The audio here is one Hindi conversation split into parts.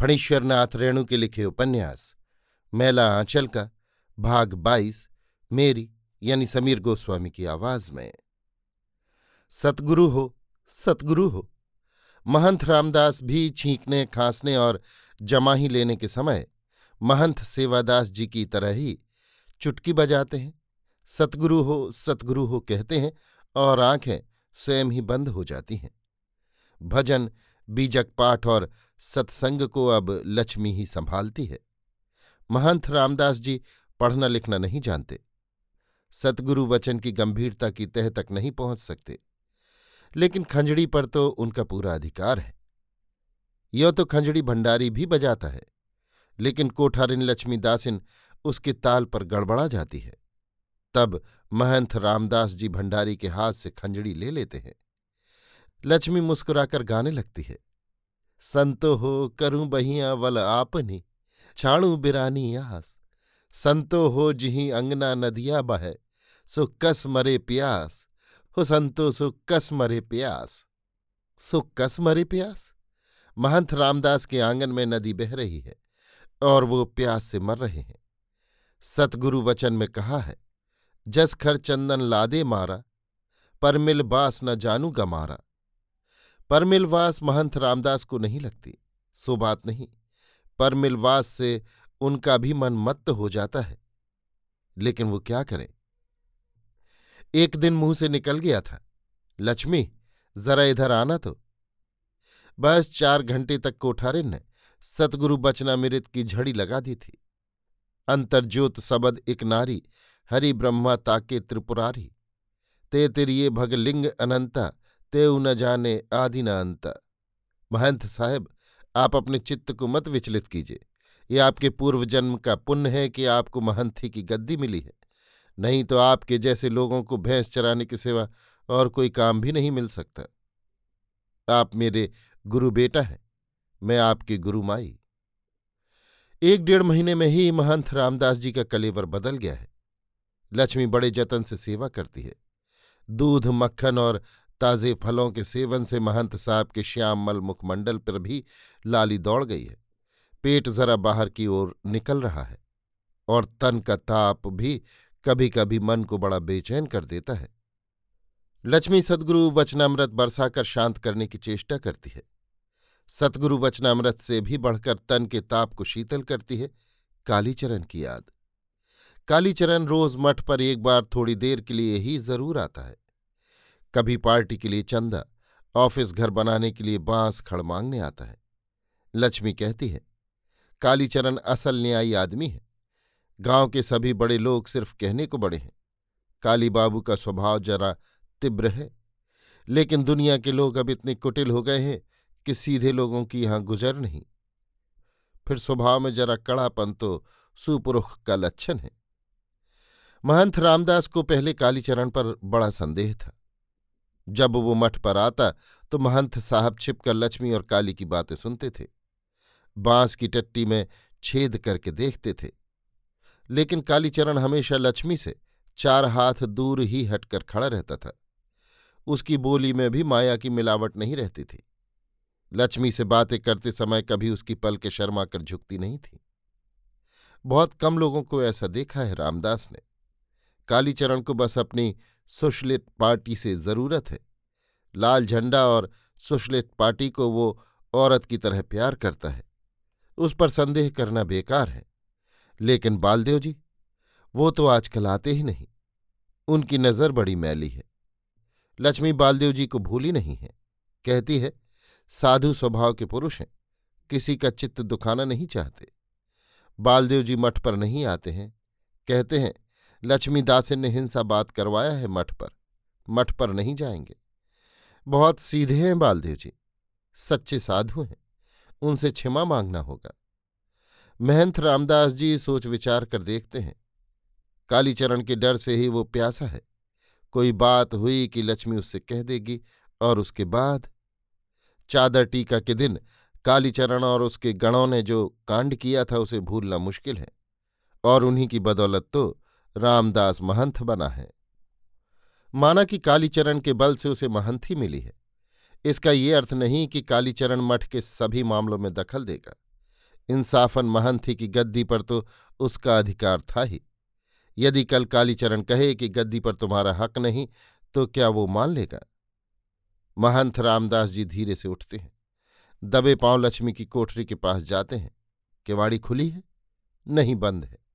फणीश्वरनाथ रेणु के लिखे उपन्यास, मैला आंचल का भाग बाईस, मेरी यानी समीर गोस्वामी की आवाज़ में। सतगुरु हो सतगुरु हो। महंत रामदास भी छींकने, खांसने और जमाही लेने के समय महंत सेवादास जी की तरह ही चुटकी बजाते हैं। सतगुरु हो सतगुरु हो कहते हैं और आँखें स्वयं ही बंद हो जाती हैं। भजन बीजक पाठ और सत्संग को अब लक्ष्मी ही संभालती है। महंत रामदास जी पढ़ना लिखना नहीं जानते। सतगुरु वचन की गंभीरता की तह तक नहीं पहुँच सकते। लेकिन खंजड़ी पर तो उनका पूरा अधिकार है। यो तो खंजड़ी भंडारी भी बजाता है, लेकिन कोठारिन लक्ष्मीदासिन उसके ताल पर गड़बड़ा जाती है। तब महंत रामदास जी भंडारी के हाथ से खंजड़ी ले लेते हैं। लक्ष्मी मुस्कुराकर गाने लगती है। संतो हो, करूँ बहिया वल आपनी, छाणू बिरानी आस। संतो हो, जिही अंगना नदिया बह, सो कस मरे प्यास। हो संतो, सो कस मरे प्यास। सो कस मरे प्यास? महंत रामदास के आँगन में नदी बह रही है, और वो प्यास से मर रहे हैं। सतगुरु वचन में कहा है, जस खर चंदन लादे मारा, पर मिल बास न जानू गमारा परमिलवास महंत रामदास को नहीं लगती, सो बात नहीं। परमिलवास से उनका भी मन मत्त हो जाता है। लेकिन वो क्या करें? एक दिन मुँह से निकल गया था। लक्ष्मी, जरा इधर आना तो। बस चार घंटे तक कोठारिन ने सतगुरु बचनामृत की झड़ी लगा दी थी। अंतर्ज्योत सबद एक नारी हरि ब्रह्मा ताके त्रिपुरारी। ते तिरिये भगलिंग अनंता। तेऊ न जाने आदि न अंत। महंत साहब, आप अपने चित्त को मत विचलित कीजिए। ये आपके पूर्व जन्म का पुण्य है कि आपको महंथी की गद्दी मिली है। नहीं तो आपके जैसे लोगों को भैंस चराने के सिवा और कोई काम भी नहीं मिल सकता। आप मेरे गुरु बेटा हैं, मैं आपकी गुरु माई। एक डेढ़ महीने में ही महंत रामदास जी का कलेवर बदल गया है। लक्ष्मी बड़े जतन से सेवा करती है। दूध, मक्खन और ताजे फलों के सेवन से महंत साहब के श्याममल मुखमंडल पर भी लाली दौड़ गई है। पेट जरा बाहर की ओर निकल रहा है और तन का ताप भी कभी कभी मन को बड़ा बेचैन कर देता है। लक्ष्मी सदगुरु वचनामृत बरसाकर शांत करने की चेष्टा करती है। सतगुरु वचनामृत से भी बढ़कर तन के ताप को शीतल करती है। कालीचरण की याद। कालीचरण रोज मठ पर एक बार थोड़ी देर के लिए ही ज़रूर आता है। कभी पार्टी के लिए चंदा, ऑफ़िस घर बनाने के लिए बाँस खड़ मांगने आता है। लक्ष्मी कहती है, कालीचरण असल न्यायी आदमी है। गाँव के सभी बड़े लोग सिर्फ़ कहने को बड़े हैं। काली बाबू का स्वभाव जरा तीव्र है, लेकिन दुनिया के लोग अब इतने कुटिल हो गए हैं कि सीधे लोगों की यहाँ गुजर नहीं। फिर स्वभाव में जरा कड़ापन तो सुपुरुख का लक्षण है। महंत रामदास को पहले कालीचरण पर बड़ा संदेह था। जब वो मठ पर आता तो महंत साहब छिपकर लक्ष्मी और काली की बातें सुनते थे। बाँस की टट्टी में छेद करके देखते थे। लेकिन कालीचरण हमेशा लक्ष्मी से चार हाथ दूर ही हटकर खड़ा रहता था। उसकी बोली में भी माया की मिलावट नहीं रहती थी। लक्ष्मी से बातें करते समय कभी उसकी पल के शर्मा कर झुकती नहीं थी। बहुत कम लोगों को ऐसा देखा है रामदास ने। कालीचरण को बस अपनी सुशलित पार्टी से ज़रूरत है। लाल झंडा और सुशलित पार्टी को वो औरत की तरह प्यार करता है। उस पर संदेह करना बेकार है। लेकिन बालदेव जी, वो तो आजकल आते ही नहीं। उनकी नज़र बड़ी मैली है। लक्ष्मी बालदेव जी को भूली नहीं है। कहती है, साधु स्वभाव के पुरुष हैं। किसी का चित्त दुखाना नहीं चाहते। बालदेव जी मठ पर नहीं आते हैं। कहते हैं लक्ष्मी दासिन ने हिंसा बात करवाया है मठ पर। मठ पर नहीं जाएँगे। बहुत सीधे हैं बालदेव जी। सच्चे साधु हैं। उनसे क्षमा मांगना होगा। महंत रामदास जी सोच विचार कर देखते हैं। कालीचरण के डर से ही वो प्यासा है। कोई बात हुई कि लक्ष्मी उससे कह देगी और उसके बाद चादर टीका के दिन कालीचरण और उसके गणों ने जो कांड किया था उसे भूलना मुश्किल है। और उन्हीं की बदौलत तो रामदास महंत बना है। माना कि कालीचरण के बल से उसे महंत ही मिली है। इसका ये अर्थ नहीं कि कालीचरण मठ के सभी मामलों में दखल देगा। इंसाफन महंथी की गद्दी पर तो उसका अधिकार था ही। यदि कल कालीचरण कहे कि गद्दी पर तुम्हारा हक नहीं तो क्या वो मान लेगा? महंत रामदास जी धीरे से उठते हैं। दबे पाँव लक्ष्मी की कोठरी के पास जाते हैं। किवाड़ी खुली है? नहीं बंद है।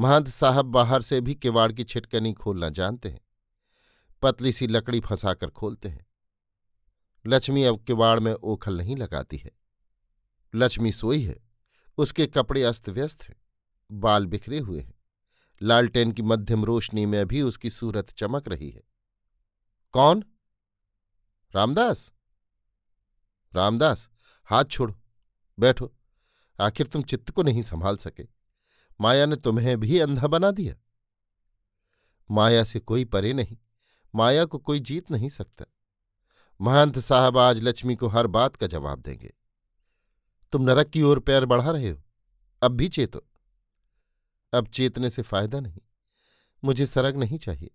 महंत साहब बाहर से भी किवाड़ की छिटकनी खोलना जानते हैं। पतली सी लकड़ी फंसाकर खोलते हैं। लक्ष्मी अब किवाड़ में ओखल नहीं लगाती है। लक्ष्मी सोई है। उसके कपड़े अस्त व्यस्त हैं। बाल बिखरे हुए हैं। लालटेन की मध्यम रोशनी में भी उसकी सूरत चमक रही है। कौन? रामदास। रामदास, हाथ छोड़ो। बैठो। आखिर तुम चित्त को नहीं संभाल सके। माया ने तुम्हें भी अंधा बना दिया। माया से कोई परे नहीं, माया को कोई जीत नहीं सकता। महंत साहब आज लक्ष्मी को हर बात का जवाब देंगे। तुम नरक की ओर पैर बढ़ा रहे हो, अब भी चेतो। अब चेतने से फ़ायदा नहीं, मुझे सरग नहीं चाहिए।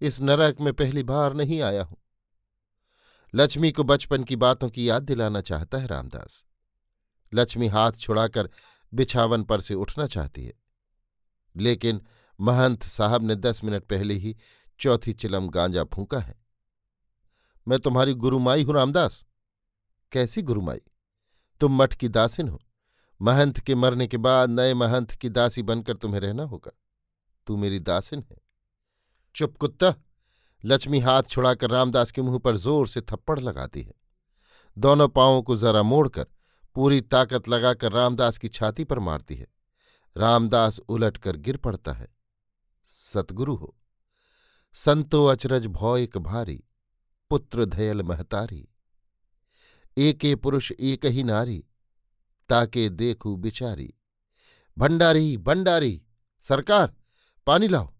इस नरक में पहली बार नहीं आया हूँ। लक्ष्मी को बचपन की बातों की याद दिलाना चाहता है रामदास। लक्ष्मी हाथ छुड़ाकर बिछावन पर से उठना चाहती है। लेकिन महंत साहब ने दस मिनट पहले ही चौथी चिलम गांजा फूंका है। मैं तुम्हारी गुरुमाई हूँ, रामदास। कैसी गुरुमाई? तुम मठ की दासिन हो। महंत के मरने के बाद नए महंत की दासी बनकर तुम्हें रहना होगा। तू मेरी दासिन है। चुप कुत्ता। लक्ष्मी हाथ छुड़ाकर रामदास के मुँह पर ज़ोर से थप्पड़ लगाती है। दोनों पांवों को जरा मोड़कर पूरी ताकत लगाकर रामदास की छाती पर मारती है। रामदास उलट कर गिर पड़ता है। सतगुरु हो। संतो अचरज भौ एक भारी, पुत्र धयल महतारी। एके पुरुष एक ही नारी, ताके देखू बिचारी। भंडारी भंडारी, सरकार, पानी लाओ।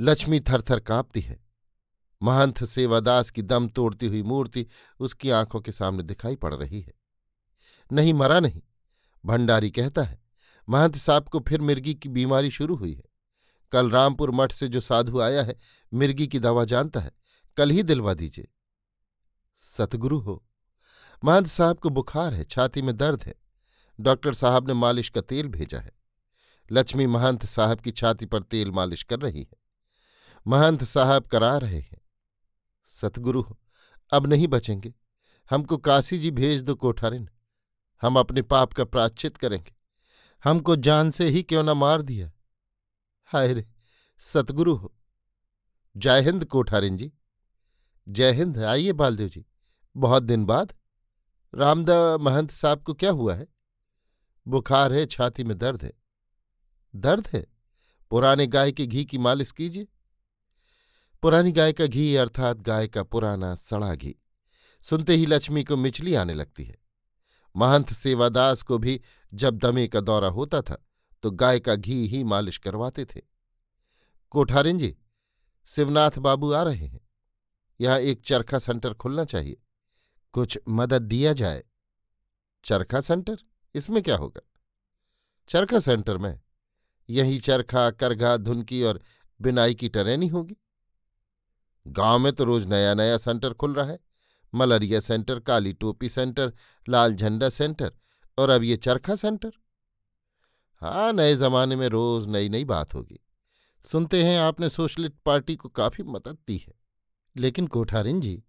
लक्ष्मी थरथर कांपती है। महंत सेवादास की दम तोड़ती हुई मूर्ति उसकी आँखों के सामने दिखाई पड़ रही है। नहीं मरा नहीं। भंडारी कहता है, महंत साहब को फिर मिर्गी की बीमारी शुरू हुई है। कल रामपुर मठ से जो साधु आया है, मिर्गी की दवा जानता है, कल ही दिलवा दीजिए। सतगुरु हो। महंत साहब को बुखार है, छाती में दर्द है। डॉक्टर साहब ने मालिश का तेल भेजा है। लक्ष्मी महंत साहब की छाती पर तेल मालिश कर रही है। महंत साहब करा रहे हैं। सतगुरु हो। अब नहीं बचेंगे। हमको काशी जी भेज दो कोठारिन। हम अपने पाप का प्राचित करेंगे। हमको जान से ही क्यों न मार दिया? हाय रे, सतगुरु हो। जय हिंद कोठारिन जी। जय हिंद, आइए बालदेव जी। बहुत दिन बाद। रामदा महंत साहब को क्या हुआ है? बुखार है, छाती में दर्द है। दर्द है? पुराने गाय के घी की मालिश कीजिए। पुरानी गाय का घी अर्थात गाय का पुराना सड़ा घी। सुनते ही लक्ष्मी को मिचली आने लगती है। महंत सेवादास को भी जब दमे का दौरा होता था तो गाय का घी ही मालिश करवाते थे। कोठारिन जी, शिवनाथ बाबू आ रहे हैं। यहाँ एक चरखा सेंटर खुलना चाहिए। कुछ मदद दिया जाए। चरखा सेंटर? इसमें क्या होगा? चरखा सेंटर में? यही चरखा, करघा, धुनकी और बिनाई की टरेनी होगी। गाँव में तो रोज नया नया सेंटर खुल रहा है। मलरिया सेंटर, काली टोपी सेंटर, लाल झंडा सेंटर और अब ये चरखा सेंटर। हाँ नए जमाने में रोज नई नई बात होगी। सुनते हैं आपने सोशलिस्ट पार्टी को काफ़ी मदद दी है। लेकिन कोठारिन जी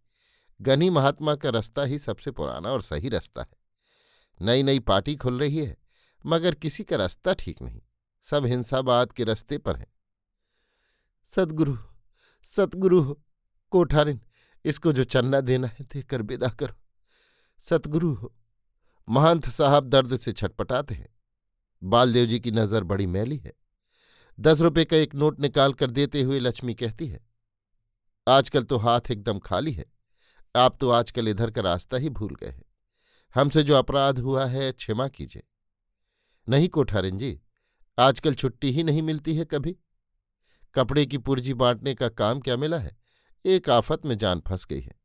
गनी महात्मा का रास्ता ही सबसे पुराना और सही रास्ता है। नई नई पार्टी खुल रही है, मगर किसी का रास्ता ठीक नहीं। सब हिंसाबाद के रस्ते पर हैं। सदगुरु सतगुरु हो कोठारिन इसको जो चन्ना देना है, देकर विदा करो। सतगुरु हो, महंत साहब दर्द से छटपटाते हैं। बालदेव जी की नज़र बड़ी मैली है। दस रुपए का एक नोट निकाल कर देते हुए लक्ष्मी कहती है, आजकल तो हाथ एकदम खाली है। आप तो आजकल इधर का रास्ता ही भूल गए हैं। हमसे जो अपराध हुआ है, क्षमा कीजिए। नहीं कोठारिन जी आजकल छुट्टी ही नहीं मिलती है कभी। कपड़े की पुर्जी बांटने का काम क्या मिला है? एक आफत में जान फंस गई है।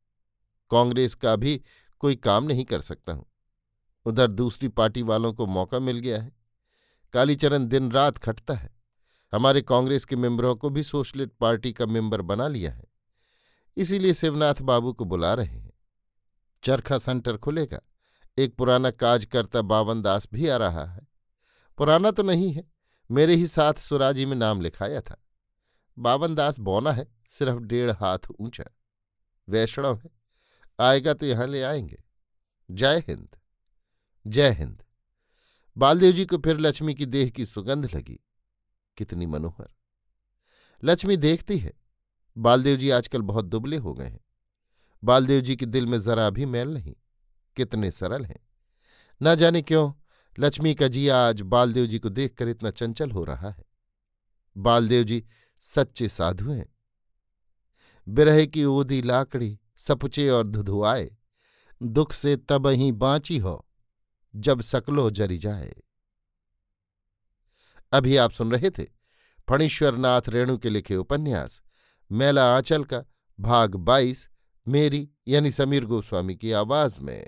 कांग्रेस का भी कोई काम नहीं कर सकता हूँ। उधर दूसरी पार्टी वालों को मौका मिल गया है। कालीचरण दिन रात खटता है। हमारे कांग्रेस के मेंबरों को भी सोशलिस्ट पार्टी का मेंबर बना लिया है। इसीलिए शिवनाथ बाबू को बुला रहे हैं। चरखा सेंटर खुलेगा। एक पुराना काज करता बावन दास भी आ रहा है। पुराना तो नहीं है। मेरे ही साथ सुराजी में नाम लिखाया था। बावन दास बौना है। सिर्फ़ डेढ़ हाथ ऊँचा। वैष्णव है। आएगा तो यहाँ ले आएँगे। जय हिंद। जय हिंद। बालदेव जी को फिर लक्ष्मी की देह की सुगंध लगी। कितनी मनोहर। लक्ष्मी देखती है। बालदेव जी आजकल बहुत दुबले हो गए हैं। बालदेव जी के दिल में जरा भी मैल नहीं। कितने सरल हैं। न जाने क्यों, लक्ष्मी का जी आज बालदेव जी को देखकर इतना चंचल हो रहा है। बालदेव जी सच्चे साधु हैं। बिरह की ओदी लाकड़ी सपुचे और धुधुआए। दुख से तब ही बाँची हो, जब सकलो जरी जाए। अभी आप सुन रहे थे फणीश्वरनाथ रेणु के लिखे उपन्यास, मेला आंचल का, भाग बाईस, मेरी यानी समीर गोस्वामी की आवाज़ में।